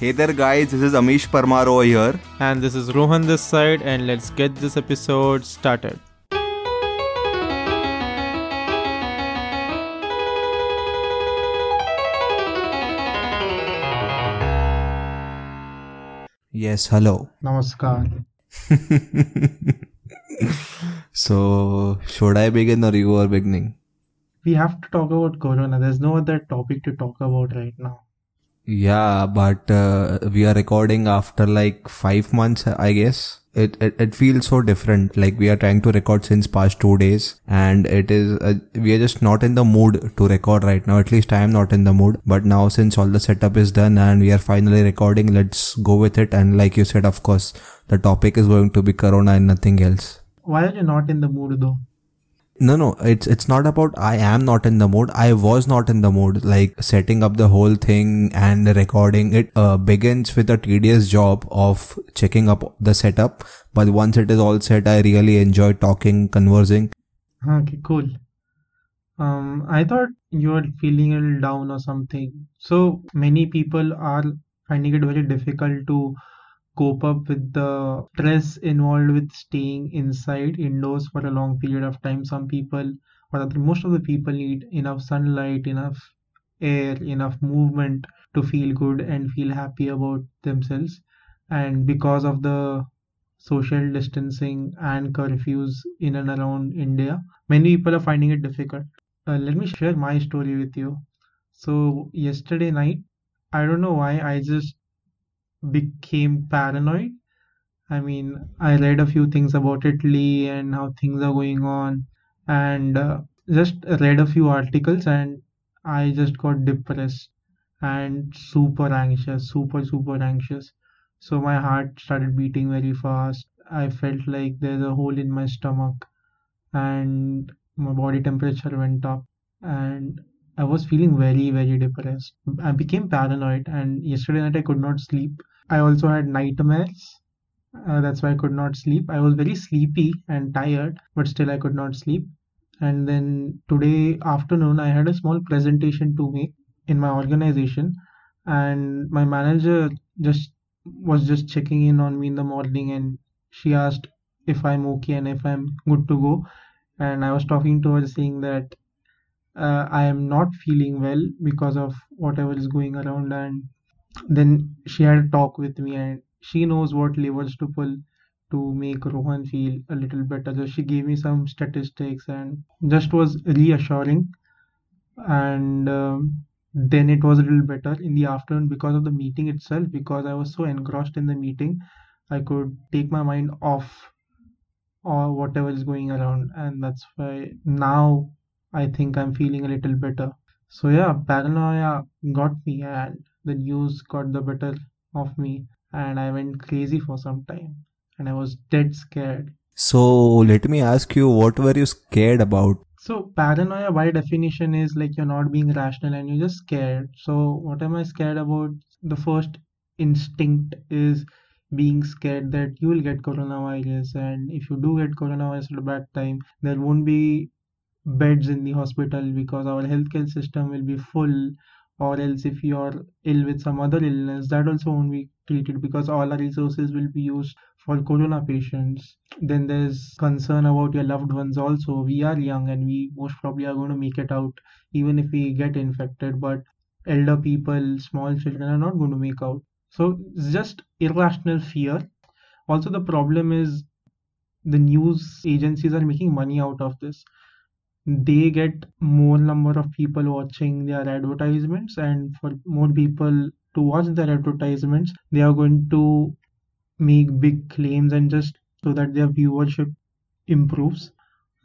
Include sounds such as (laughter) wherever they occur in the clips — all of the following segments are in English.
Hey there, guys, this is Amish Parmar over here. And this is Rohan this side, and let's get this episode started. Yes, hello. Namaskar. (laughs) so, should I begin or you are beginning? We have to talk about Corona. There's no other topic to talk about right now. Yeah, but uh, we are recording after like five months, I guess. It, it it feels so different. Like we are trying to record since past two days, and it is uh, we are just not in the mood to record right now. At least I am not in the mood. But now since all the setup is done and we are finally recording, let's go with it. And like you said, of course, the topic is going to be Corona and nothing else. Why are you not in the mood though? No, no, it's it's not about I am not in the mood. I was not in the mood. Like setting up the whole thing and recording it uh, begins with a tedious job of checking up the setup. But once it is all set, I really enjoy talking, conversing. Okay, cool. Um, I thought you were feeling a little down or something. So many people are finding it very difficult to cope up with the stress involved with staying inside indoors for a long period of time. Some people, or most of the people, need enough sunlight, enough air, enough movement to feel good and feel happy about themselves. And because of the social distancing and curfews in and around India, many people are finding it difficult. Uh, let me share my story with you. So, yesterday night, I don't know why, I just became paranoid. I mean, I read a few things about Italy and how things are going on, and uh, just read a few articles, and I just got depressed and super anxious, super, super anxious. So my heart started beating very fast. I felt like there's a hole in my stomach, and my body temperature went up, and I was feeling very, very depressed. I became paranoid, and yesterday night I could not sleep. I also had nightmares. Uh, that's why I could not sleep. I was very sleepy and tired, but still I could not sleep. And then today afternoon, I had a small presentation to make in my organization, and my manager just was just checking in on me in the morning, and she asked if I'm okay and if I'm good to go. And I was talking to her saying that uh, I am not feeling well because of whatever is going around, and then she had a talk with me, and she knows what levers to pull to make Rohan feel a little better. So she gave me some statistics and just was reassuring. And um, then it was a little better in the afternoon because of the meeting itself, because I was so engrossed in the meeting, I could take my mind off or whatever is going around, and that's why now I think I'm feeling a little better. So yeah, paranoia got me, and the news got the better of me, and I went crazy for some time, and I was dead scared. So, let me ask you, what were you scared about? So paranoia by definition is like you're not being rational and you're just scared. So what am I scared about? The first instinct is being scared that you will get coronavirus and if you do get coronavirus at a bad time, there won't be beds in the hospital because our healthcare system will be full or else if you're ill with some other illness that also won't be treated because all our resources will be used for corona patients. Then there's concern about your loved ones also. We are young and we most probably are going to make it out even if we get infected. But elder people small children are not going to make out. So it's just irrational fear. Also the problem is the news agencies are making money out of this they get more number of people watching their advertisements and for more people to watch their advertisements they are going to make big claims and just so that their viewership improves.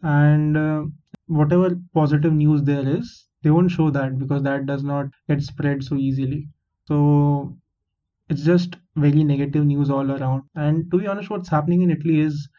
And uh, whatever positive news there is they won't show that because that does not get spread so easily. So it's just very negative news all around. And to be honest what's happening in italy is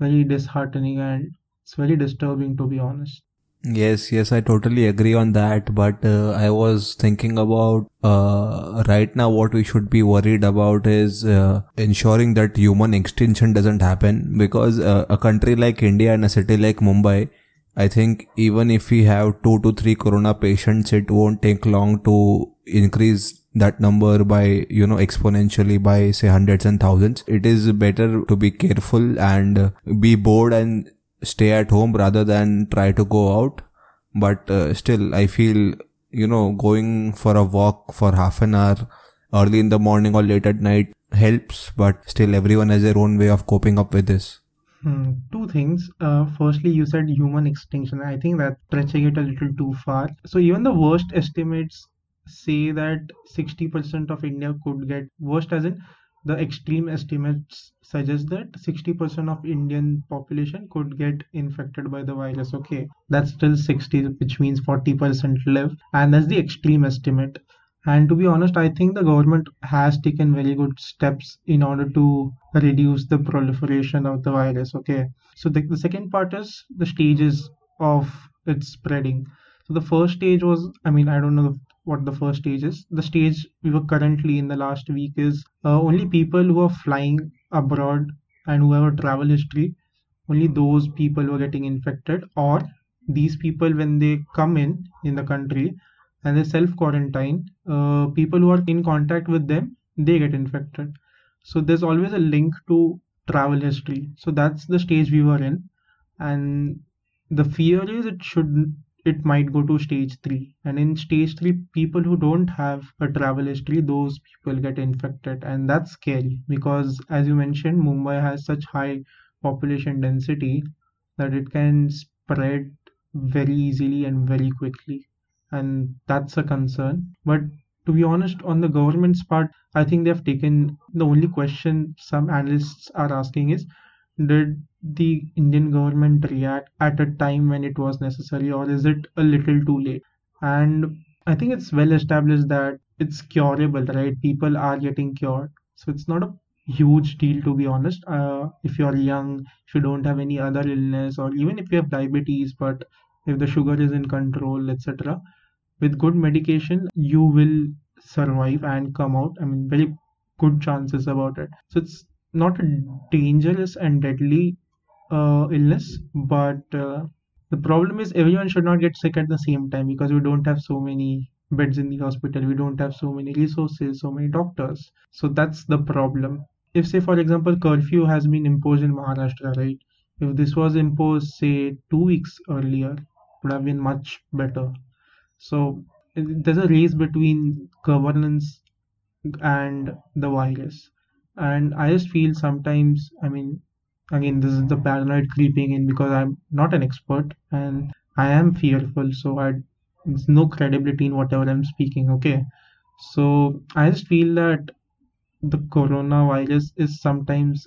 very disheartening and it's very disturbing to be honest Yes, yes, I totally agree on that. But uh, I was thinking about uh, right now what we should be worried about is uh, ensuring that human extinction doesn't happen because uh, a country like India and a city like Mumbai, I think even if we have two to three corona patients, it won't take long to increase that number by, you know, exponentially by say hundreds and thousands. It is better to be careful and be bored and stay at home rather than try to go out. But uh, still, I feel, you know, going for a walk for half an hour early in the morning or late at night helps, but still everyone has their own way of coping up with this. Hmm, two things. Uh, firstly, you said human extinction. I think that's stretching it a little too far. So even the worst estimates say that 60% of India could get worst as in the extreme estimates suggest that 60% of Indian population could get infected by the virus. Okay, that's still 60, which means 40% live, and that's the extreme estimate. And to be honest, I think the government has taken very good steps in order to reduce the proliferation of the virus. Okay. So the, the second part is the stages of its spreading. So the first stage was, I mean, I don't know what the first stage is. The stage we were currently in the last week is uh, only people who are flying abroad and who have a travel history, only those people who are getting infected, or these people when they come in in the country and they self quarantine uh, people who are in contact with them they get infected. So there's always a link to travel history. So that's the stage we were in. And the fear is it should it might go to stage 3 and in stage 3 people who don't have a travel history those people get infected. And that's scary because as you mentioned mumbai has such high population density that it can spread very easily and very quickly. And that's a concern. But to be honest, on the government's part, I think they've taken the only question some analysts are asking is did the Indian government react at a time when it was necessary, or is it a little too late? And I think it's well established that it's curable, right? People are getting cured. So it's not a huge deal to be honest. Uh, if you're young, if you don't have any other illness, or even if you have diabetes, but if the sugar is in control, etc., with good medication you will survive and come out i mean very good chances about it so it's not a dangerous and deadly uh, illness but uh, the problem is everyone should not get sick at the same time because we don't have so many beds in the hospital. We don't have so many resources so many doctors. So that's the problem. If say for example curfew has been imposed in maharashtra right? If this was imposed say 2 weeks earlier would have been much better. So there's a race between governance and the virus. And I just feel sometimes, I mean, again, this is the paranoid creeping in because I'm not an expert and I am fearful. So I, there's no credibility in whatever I'm speaking. Okay. So I just feel that the coronavirus is sometimes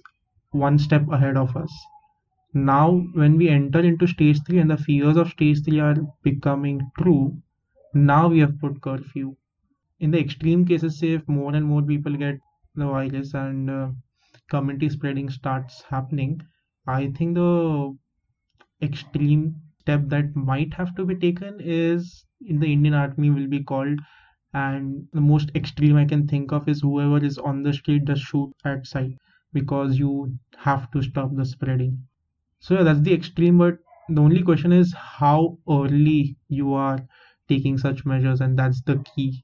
one step ahead of us. Now, when we enter into stage three and the fears of stage three are becoming true, now we have put curfew. In the extreme cases, say if more and more people get the virus and uh, community spreading starts happening, I think the extreme step that might have to be taken is in the Indian army will be called and the most extreme I can think of is whoever is on the street just shoot at sight because you have to stop the spreading. So yeah, that's the extreme but the only question is how early you are taking such measures and that's the key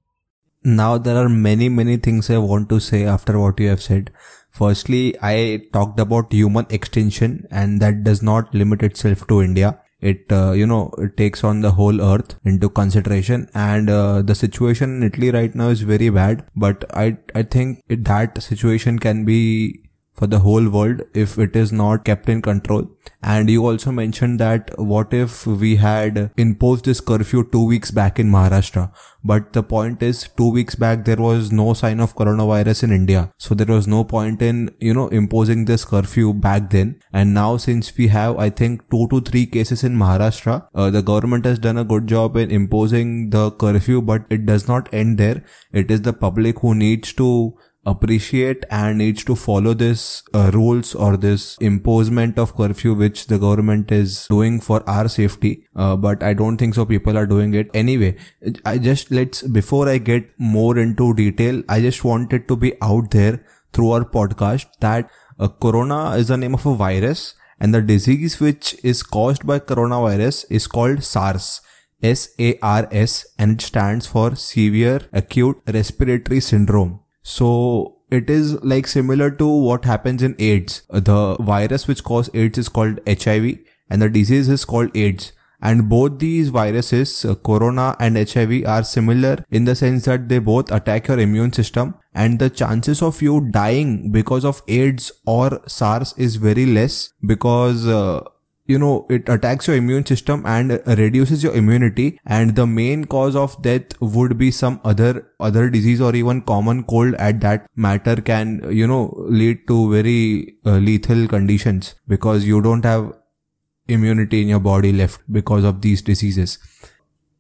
now there are many many things i want to say after what you have said. Firstly i talked about human extinction and that does not limit itself to india. It uh, you know it takes on the whole earth into consideration and uh, the situation in italy right now is very bad but i i think that situation can be for the whole world if it is not kept in control. And you also mentioned that what if we had imposed this curfew two weeks back in Maharashtra? But the point is two weeks back there was no sign of coronavirus in India. So there was no point in, you know, imposing this curfew back then. And now since we have, I think two to three cases in Maharashtra, uh, the government has done a good job in imposing the curfew, but it does not end there. It is the public who needs to appreciate and needs to follow this uh, rules or this imposement of curfew which the government is doing for our safety. Uh, but i don't think so people are doing it anyway. I just let's before i get more into detail i just wanted to be out there through our podcast that uh, corona is the name of a virus and the disease which is caused by coronavirus is called sars. SARS and it stands for Severe Acute Respiratory Syndrome. So it is like similar to what happens in AIDS. The virus which causes AIDS is called HIV and the disease is called AIDS. And both these viruses, uh, corona and HIV are similar in the sense that they both attack your immune system and the chances of you dying because of AIDS or SARS is very less because uh, you know it attacks your immune system and reduces your immunity. And the main cause of death would be some other other disease or even common cold at that matter can you know lead to very uh, lethal conditions because you don't have immunity in your body left because of these diseases.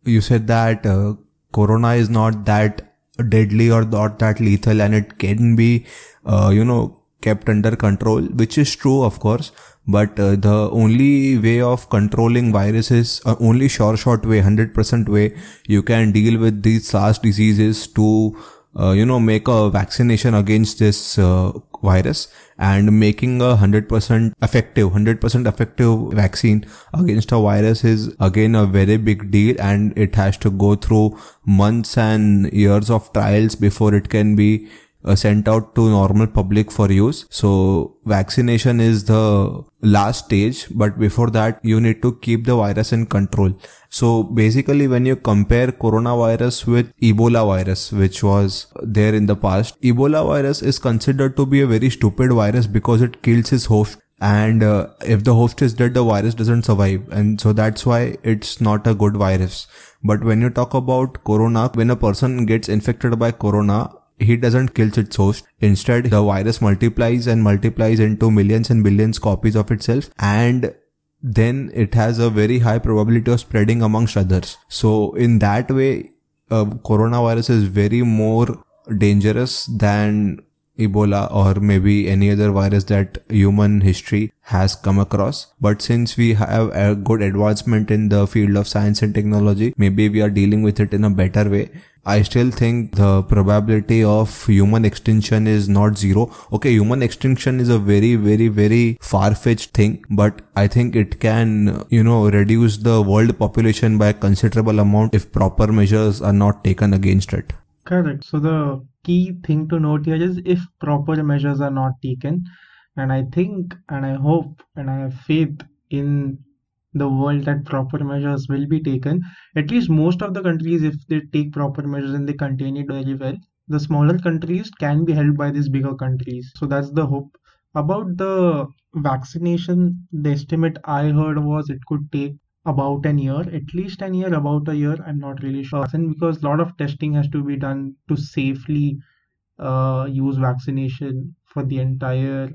You said that uh, corona is not that deadly or not that lethal and it can be uh, you know kept under control which is true of course but uh, the only way of controlling viruses uh, only sure short way 100% way you can deal with these SARS diseases to uh, you know make a vaccination against this uh, virus and making a 100% effective 100% effective vaccine against a virus is again a very big deal and it has to go through months and years of trials before it can be uh, sent out to normal public for use. So vaccination is the last stage, but before that you need to keep the virus in control. So basically when you compare coronavirus with Ebola virus, which was there in the past, Ebola virus is considered to be a very stupid virus because it kills its host and uh, if the host is dead the virus doesn't survive and so that's why it's not a good virus but when you talk about corona when a person gets infected by corona he doesn't kill its host. Instead, the virus multiplies and multiplies into millions and billions copies of itself and then it has a very high probability of spreading amongst others. So in that way, uh, coronavirus is very more dangerous than Ebola or maybe any other virus that human history has come across. But since we have a good advancement in the field of science and technology, maybe we are dealing with it in a better way. I still think the probability of human extinction is not zero. Okay, human extinction is a very, very, very far-fetched thing, but I think it can, you know, reduce the world population by a considerable amount if proper measures are not taken against it. Correct. So the key thing to note here is if proper measures are not taken, and I think and I hope and I have faith in the world that proper measures will be taken. At least most of the countries, if they take proper measures and they contain it very well, the smaller countries can be helped by these bigger countries. So that's the hope. About the vaccination, the estimate I heard was it could take about an year, at least an year, about a year. I'm not really sure. And because a lot of testing has to be done to safely uh, use vaccination for the entire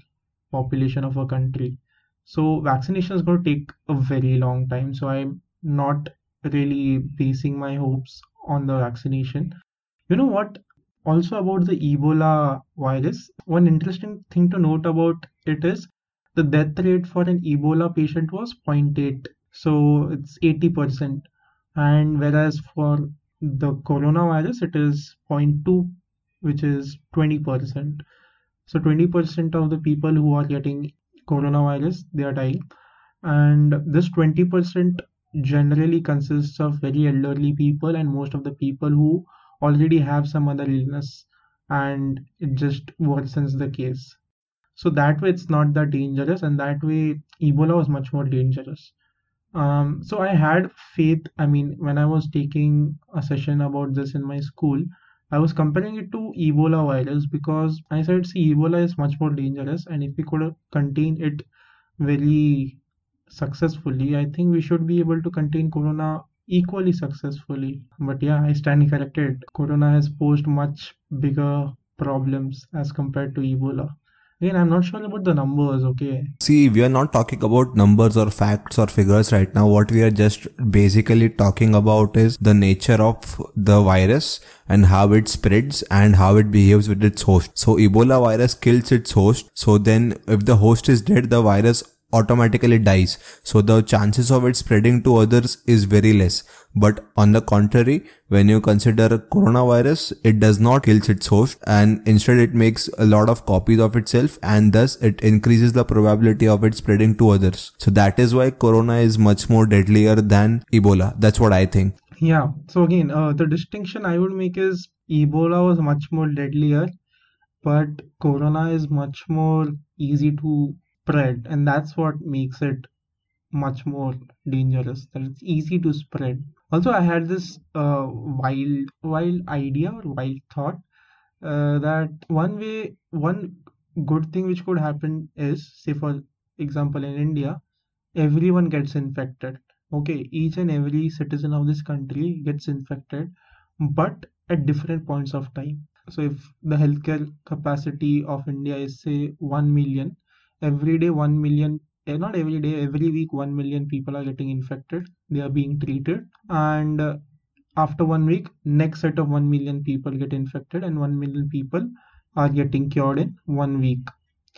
population of a country. So vaccination is going to take a very long time. So I'm not really basing my hopes on the vaccination. You know what? Also about the Ebola virus, one interesting thing to note about it is the death rate for an Ebola patient was 0.8. So it's 80%. And whereas for the coronavirus, it is 0.2, which is 20%. So 20% of the people who are getting coronavirus they are dying and this 20% generally consists of very elderly people and most of the people who already have some other illness and it just worsens the case so that way it's not that dangerous and that way ebola was much more dangerous um, so i had faith i mean when i was taking a session about this in my school I was comparing it to Ebola virus because I said, see, Ebola is much more dangerous, and if we could contain it very successfully, I think we should be able to contain Corona equally successfully. But yeah, I stand corrected. Corona has posed much bigger problems as compared to Ebola. Again, I'm not sure about the numbers, okay? See, we are not talking about numbers or facts or figures right now. What we are just basically talking about is the nature of the virus and how it spreads and how it behaves with its host. So Ebola virus kills its host. So then if the host is dead, the virus automatically dies. So the chances of it spreading to others is very less. But on the contrary, when you consider coronavirus, it does not kill its host and instead it makes a lot of copies of itself and thus it increases the probability of it spreading to others. So that is why corona is much more deadlier than Ebola. That's what I think. Yeah. So again, uh, the distinction I would make is Ebola was much more deadlier, but Corona is much more easy to spread, and that's what makes it much more dangerous. That it's easy to spread. Also, I had this uh, wild, wild idea or wild thought uh, that one way, one good thing which could happen is, say for example, in India, everyone gets infected okay each and every citizen of this country gets infected but at different points of time so if the healthcare capacity of india is say 1 million every day 1 million eh, not every day every week 1 million people are getting infected. They are being treated. And uh, after one week next set of 1 million people get infected and 1 million people are getting cured in one week.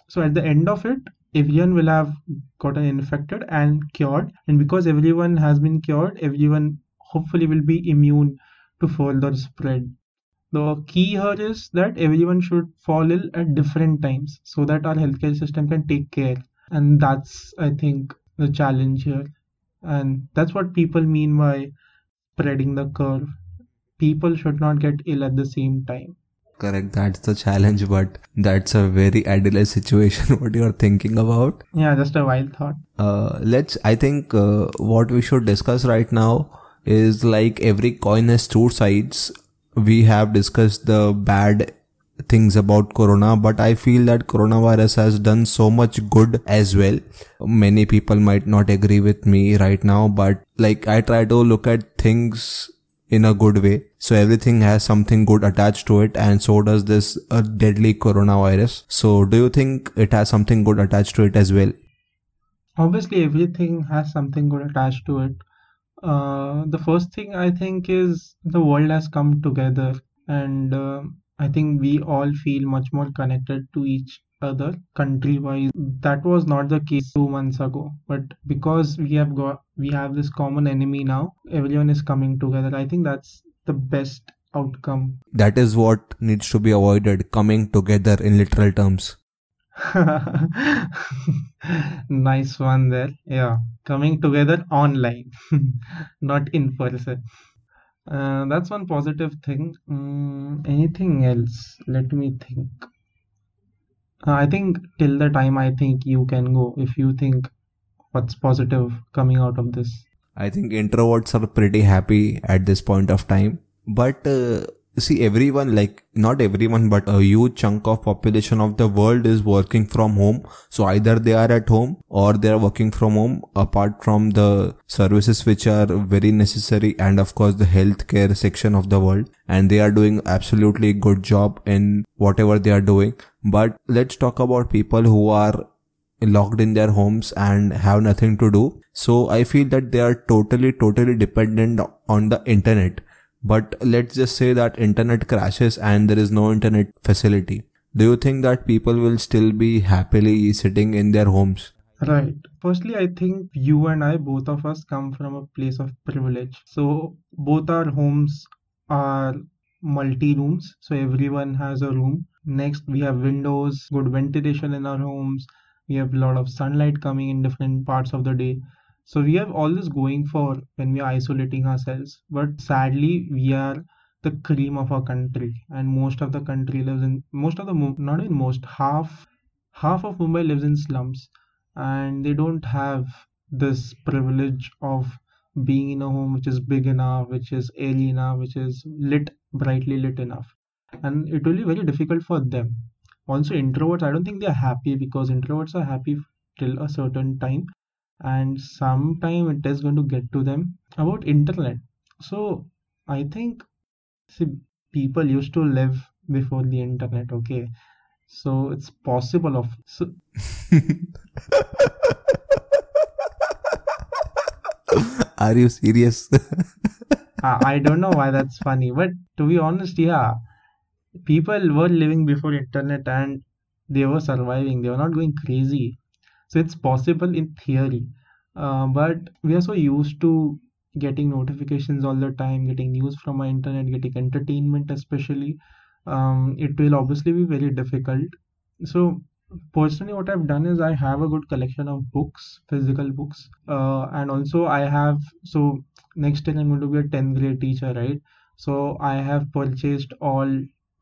So at the end of it everyone will have gotten infected and cured. And because everyone has been cured everyone hopefully will be immune to further spread the key here is that everyone should fall ill at different times so that our healthcare system can take care and that's i think the challenge here and that's what people mean by spreading the curve people should not get ill at the same time Correct, that's the challenge, but that's a very ideal situation. (laughs) what you're thinking about? Yeah, just a wild thought. Uh, let's. I think uh, what we should discuss right now is like every coin has two sides. We have discussed the bad things about corona but i feel that coronavirus has done so much good as well many people might not agree with me right now but like i try to look at things in a good way. So everything has something good attached to it and so does this uh, deadly coronavirus. So do you think it has something good attached to it as well? Obviously, everything has something good attached to it. Uh, the first thing I think is the world has come together and uh, I think we all feel much more connected to each other country wise that was not the case two months ago but because we have got we have this common enemy now everyone is coming together. I think that's the best outcome. That is what needs to be avoided coming together in literal terms (laughs) nice one there yeah coming together online (laughs) not in person uh, that's one positive thing mm, anything else let me think uh, I think till the time I think you can go if you think what's positive coming out of this. I think introverts are pretty happy at this point of time. But uh, see, everyone, like not everyone, but a huge chunk of population of the world is working from home. So either they are at home or they are working from home apart from the services which are very necessary and of course the healthcare section of the world. And they are doing absolutely good job in whatever they are doing. But let's talk about people who are locked in their homes and have nothing to do. So I feel that they are totally, totally dependent on the internet. But let's just say that internet crashes and there is no internet facility. Do you think that people will still be happily sitting in their homes? Right. Firstly, I think you and I, both of us, come from a place of privilege. So both our homes are multi rooms. So everyone has a room Next, we have windows, good ventilation in our homes. We have a lot of sunlight coming in different parts of the day. So we have all this going for when we are isolating ourselves. But sadly, we are the cream of our country, and most of the country lives in most of the not even most half half of Mumbai lives in slums, and they don't have this privilege of being in a home which is big enough, which is airy enough, which is lit brightly lit enough. And it will be very difficult for them. Also introverts i don't think they're happy because introverts are happy till a certain time and sometime it is going to get to them about internet. So i think see people used to live before the internet okay? So it's possible of so (laughs) are you serious? (laughs) I don't know why that's funny but to be honest yeah people were living before internet and they were surviving. They were not going crazy So it's possible in theory, uh, but we are so used to getting notifications all the time, getting news from our internet, getting entertainment especially. Um, it will obviously be very difficult. So personally what i've done is i have a good collection of books physical books uh, and also i have so next year i'm going to be a 10th grade teacher right so i have purchased all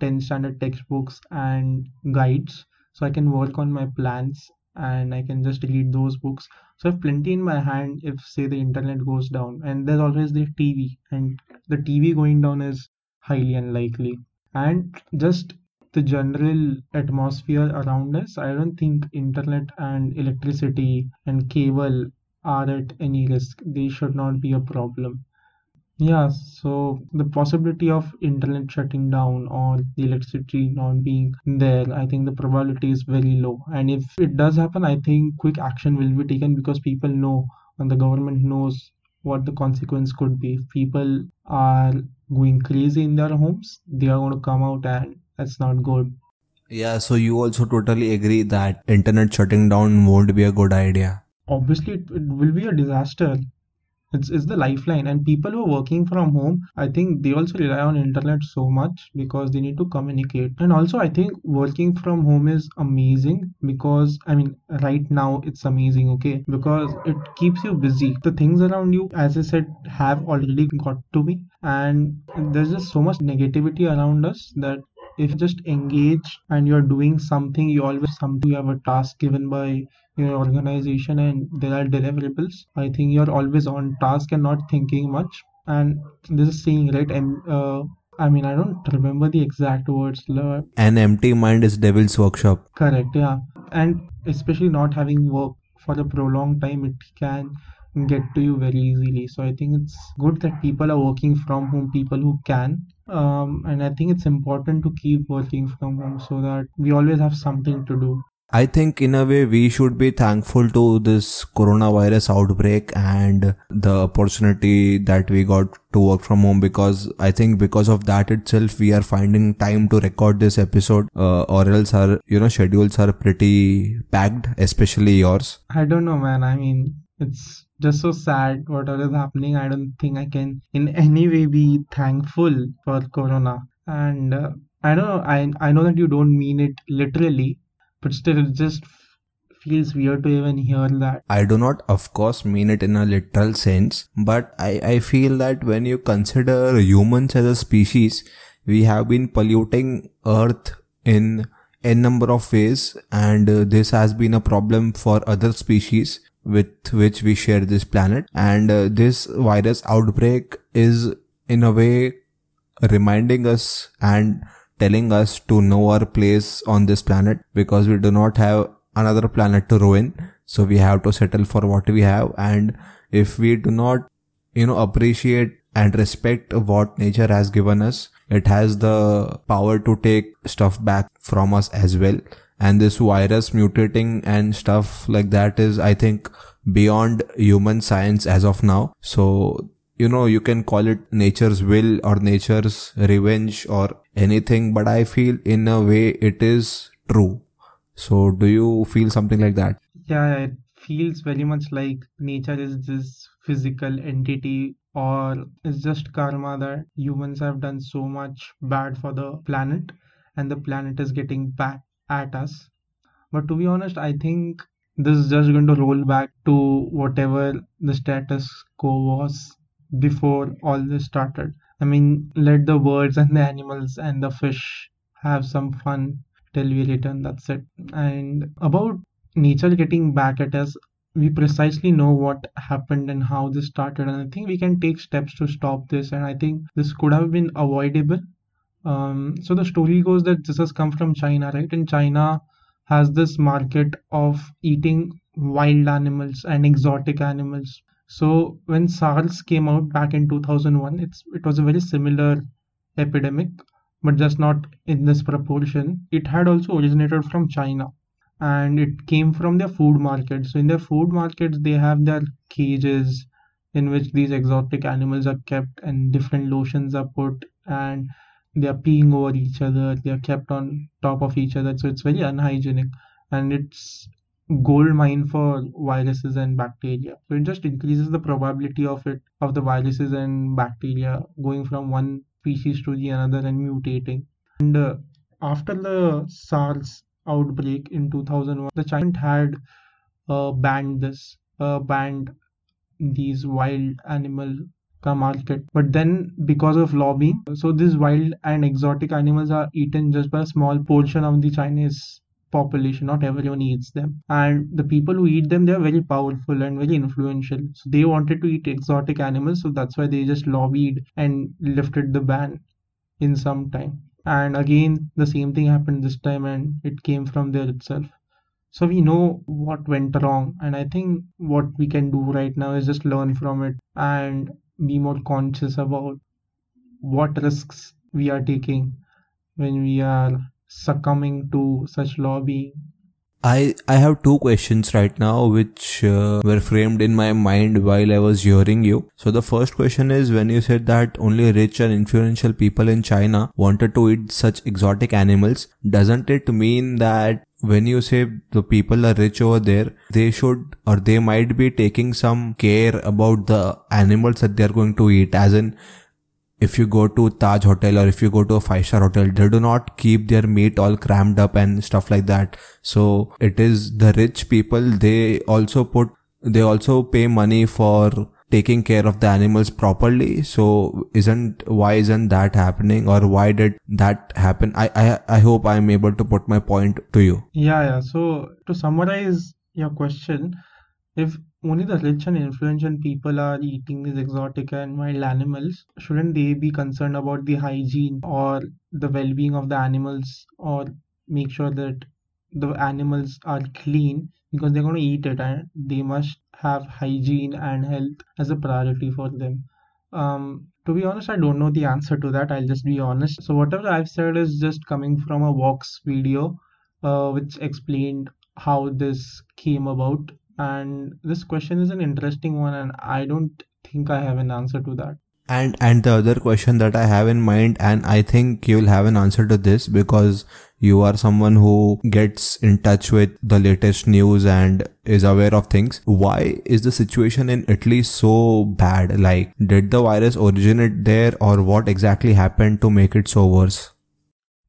10 standard textbooks and guides so i can work on my plans and i can just delete those books so i have plenty in my hand if say the internet goes down and there's always the tv and the tv going down is highly unlikely and just the general atmosphere around us, I don't think internet and electricity and cable are at any risk. They should not be a problem. Yeah, so the possibility of internet shutting down or the electricity not being there, I think the probability is very low. And if it does happen, I think quick action will be taken because people know and the government knows what the consequence could be. If people are going crazy in their homes, they are going to come out and that's not good. Yeah, so you also totally agree that internet shutting down won't be a good idea. Obviously, it, it will be a disaster. It's, it's the lifeline, and people who are working from home, I think they also rely on internet so much because they need to communicate. And also, I think working from home is amazing because I mean, right now it's amazing, okay, because it keeps you busy. The things around you, as I said, have already got to me, and there's just so much negativity around us that if you just engage and you're doing something you always something you have a task given by your organization and there are deliverables i think you're always on task and not thinking much. And this is saying right and uh, i mean i don't remember the exact words an empty mind is devil's workshop. Correct yeah. And especially not having work for a prolonged time it can get to you very easily. So i think it's good that people are working from home people who can. Um, and i think it's important to keep working from home so that we always have something to do. I think in a way we should be thankful to this coronavirus outbreak and the opportunity that we got to work from home because I think because of that itself we are finding time to record this episode uh, or else our you know schedules are pretty packed especially yours. I don't know man. I mean it's just so sad whatever is happening i don't think i can in any way be thankful for corona. And uh, i know i i know that you don't mean it literally but still it just feels weird to even hear that. I do not of course mean it in a literal sense but i i feel that when you consider humans as a species we have been polluting earth in a number of ways and uh, this has been a problem for other species with which we share this planet. And uh, this virus outbreak is in a way reminding us and telling us to know our place on this planet because we do not have another planet to ruin. So we have to settle for what we have. And if we do not you know appreciate and respect what nature has given us it has the power to take stuff back from us as well and this virus mutating and stuff like that is i think beyond human science as of now. So you know you can call it nature's will or nature's revenge or anything but i feel in a way it is true. So do you feel something like that? Yeah it feels very much like nature is this physical entity or it's just karma that humans have done so much bad for the planet and the planet is getting back at us. But to be honest, I think this is just going to roll back to whatever the status quo was before all this started. I mean, let the birds (laughs) and the animals and the fish have some fun till we return. That's it. And about nature getting back at us, we precisely know what happened and how this started. And I think we can take steps to stop this. And I think this could have been avoidable um, so the story goes that this has come from China, right? And China has this market of eating wild animals and exotic animals. So when SARS came out back in 2001, it's it was a very similar epidemic, but just not in this proportion. It had also originated from China, and it came from their food market. So in their food markets, they have their cages in which these exotic animals are kept, and different lotions are put, and they are peeing over each other they are kept on top of each other so it's very unhygienic and it's gold mine for viruses and bacteria. So it just increases the probability of it of the viruses and bacteria going from one species to the another and mutating. And uh, after the SARS outbreak in 2001, the China had uh, banned this, uh, banned these wild animal market. But then, because of lobbying, so these wild and exotic animals are eaten just by a small portion of the Chinese population. Not everyone eats them, and the people who eat them, they are very powerful and very influential. So they wanted to eat exotic animals, so that's why they just lobbied and lifted the ban in some time. And again, the same thing happened this time, and it came from there itself. So we know what went wrong, and I think what we can do right now is just learn from it and be more conscious about what risks we are taking when we are succumbing to such lobbying I I have two questions right now which uh, were framed in my mind while I was hearing you. So the first question is when you said that only rich and influential people in China wanted to eat such exotic animals, doesn't it mean that when you say the people are rich over there, they should or they might be taking some care about the animals that they are going to eat as in if you go to Taj Hotel or if you go to a five star hotel, they do not keep their meat all crammed up and stuff like that. So it is the rich people, they also put, they also pay money for taking care of the animals properly. So isn't, why isn't that happening or why did that happen? I, I, I hope I'm able to put my point to you. Yeah, yeah. So to summarize your question, if only the rich and influential people are eating these exotic and wild animals, shouldn't they be concerned about the hygiene or the well-being of the animals or make sure that the animals are clean because they're going to eat it and they must have hygiene and health as a priority for them. Um, to be honest, I don't know the answer to that. I'll just be honest. So whatever I've said is just coming from a Vox video, uh, which explained how this came about and this question is an interesting one, and I don't think I have an answer to that. And and the other question that I have in mind, and I think you'll have an answer to this because you are someone who gets in touch with the latest news and is aware of things. Why is the situation in Italy so bad? Like, did the virus originate there, or what exactly happened to make it so worse?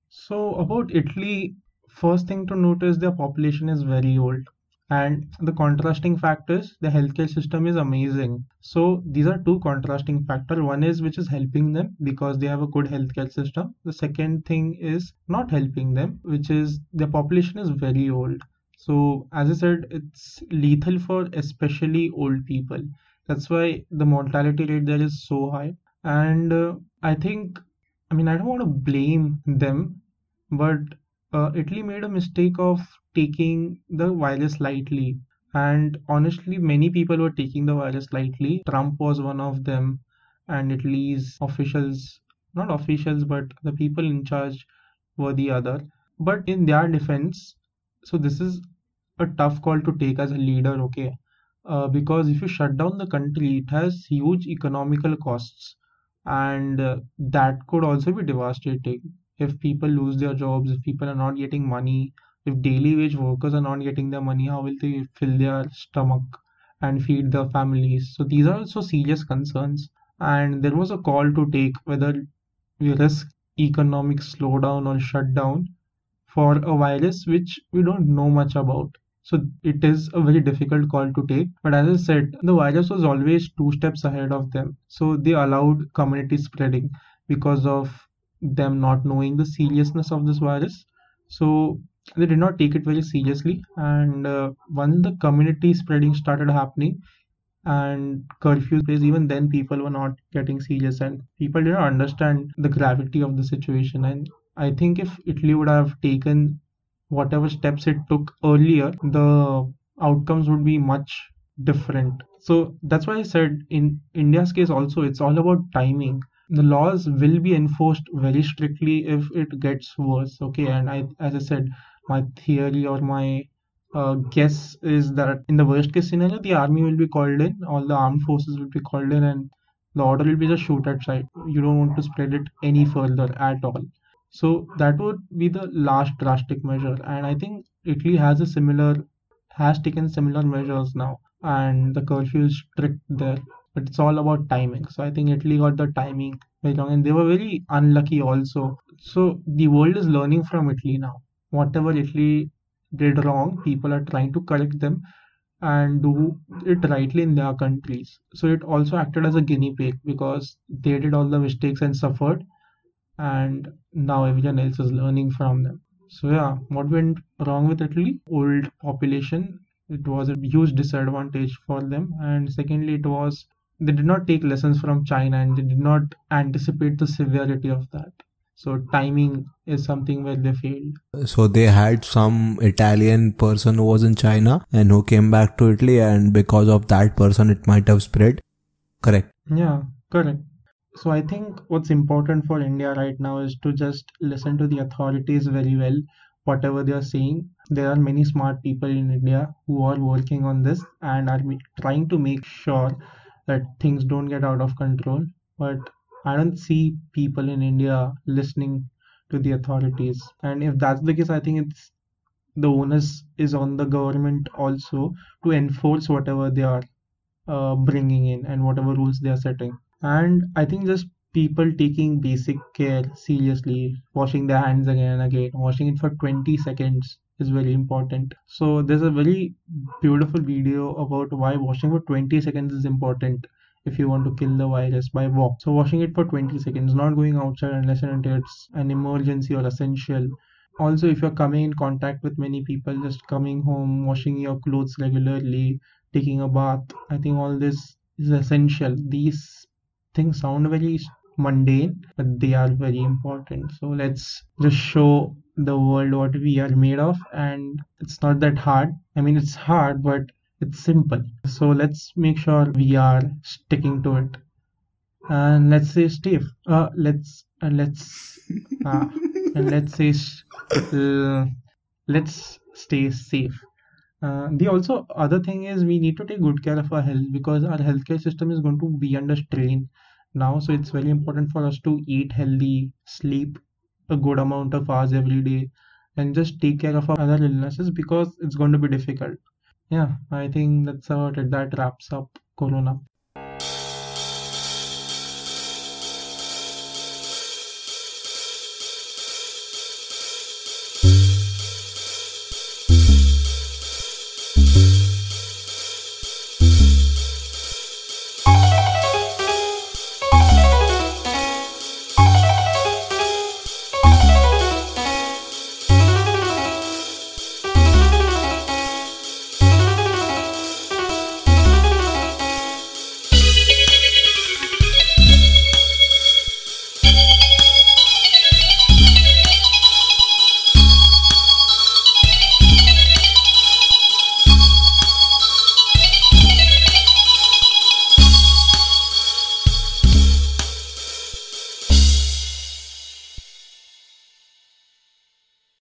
So about Italy, first thing to notice, their population is very old and the contrasting factors the healthcare system is amazing. So these are two contrasting factors. One is which is helping them because they have a good healthcare system. The second thing is not helping them which is the population is very old. So as i said it's lethal for especially old people. That's why the mortality rate there is so high. And uh, i think i mean i don't want to blame them but uh, italy made a mistake of taking the virus lightly. And honestly, many people were taking the virus lightly. Trump was one of them, and Italy's officials, not officials, but the people in charge were the other. But in their defense, so this is a tough call to take as a leader, okay? Uh, because if you shut down the country, it has huge economical costs, and uh, that could also be devastating if people lose their jobs, if people are not getting money, if daily wage workers are not getting their money, how will they fill their stomach and feed their families? So these are also serious concerns. And there was a call to take whether we risk economic slowdown or shutdown for a virus which we don't know much about. So it is a very difficult call to take. But as I said, the virus was always two steps ahead of them. So they allowed community spreading because of them not knowing the seriousness of this virus. So they did not take it very seriously. And uh, once the community spreading started happening and curfews place even then people were not getting serious and people didn't understand the gravity of the situation. And i think if italy would have taken whatever steps it took earlier the outcomes would be much different. So that's why i said in india's case also it's all about timing the laws will be enforced very strictly if it gets worse okay and i as i said my theory or my uh, guess is that in the worst case scenario, the army will be called in, all the armed forces will be called in, and the order will be just shoot at sight. You don't want to spread it any further at all. So that would be the last drastic measure. And I think Italy has a similar has taken similar measures now, and the curfew is strict there. But it's all about timing. So I think Italy got the timing very wrong, and they were very unlucky also. So the world is learning from Italy now. Whatever Italy did wrong, people are trying to correct them and do it rightly in their countries. So it also acted as a guinea pig because they did all the mistakes and suffered, and now everyone else is learning from them. So yeah, what went wrong with Italy? Old population. It was a huge disadvantage for them, and secondly, it was they did not take lessons from China and they did not anticipate the severity of that. So timing is something where they failed. So they had some Italian person who was in China and who came back to Italy, and because of that person, it might have spread. Correct. Yeah, correct. So I think what's important for India right now is to just listen to the authorities very well, whatever they are saying. There are many smart people in India who are working on this and are trying to make sure that things don't get out of control. But I don't see people in India listening to the authorities. And if that's the case, I think it's the onus is on the government also to enforce whatever they are uh, bringing in and whatever rules they are setting. And I think just people taking basic care seriously, washing their hands again and again, washing it for 20 seconds is very important. So there's a very beautiful video about why washing for 20 seconds is important if you want to kill the virus by walk. So washing it for 20 seconds, not going outside unless and until it's an emergency or essential. Also, if you're coming in contact with many people, just coming home, washing your clothes regularly, taking a bath, I think all this is essential. These things sound very mundane, but they are very important. So let's just show the world what we are made of, and it's not that hard. I mean, it's hard, but it's simple. So let's make sure we are sticking to it. And let's say Steve. Uh, let's and let's uh, and let's say uh, let's stay safe. Uh, the also other thing is we need to take good care of our health because our healthcare system is going to be under strain now. So it's very important for us to eat healthy, sleep a good amount of hours every day, and just take care of our other illnesses because it's going to be difficult. Yeah, I think that's about it. That wraps up Corona.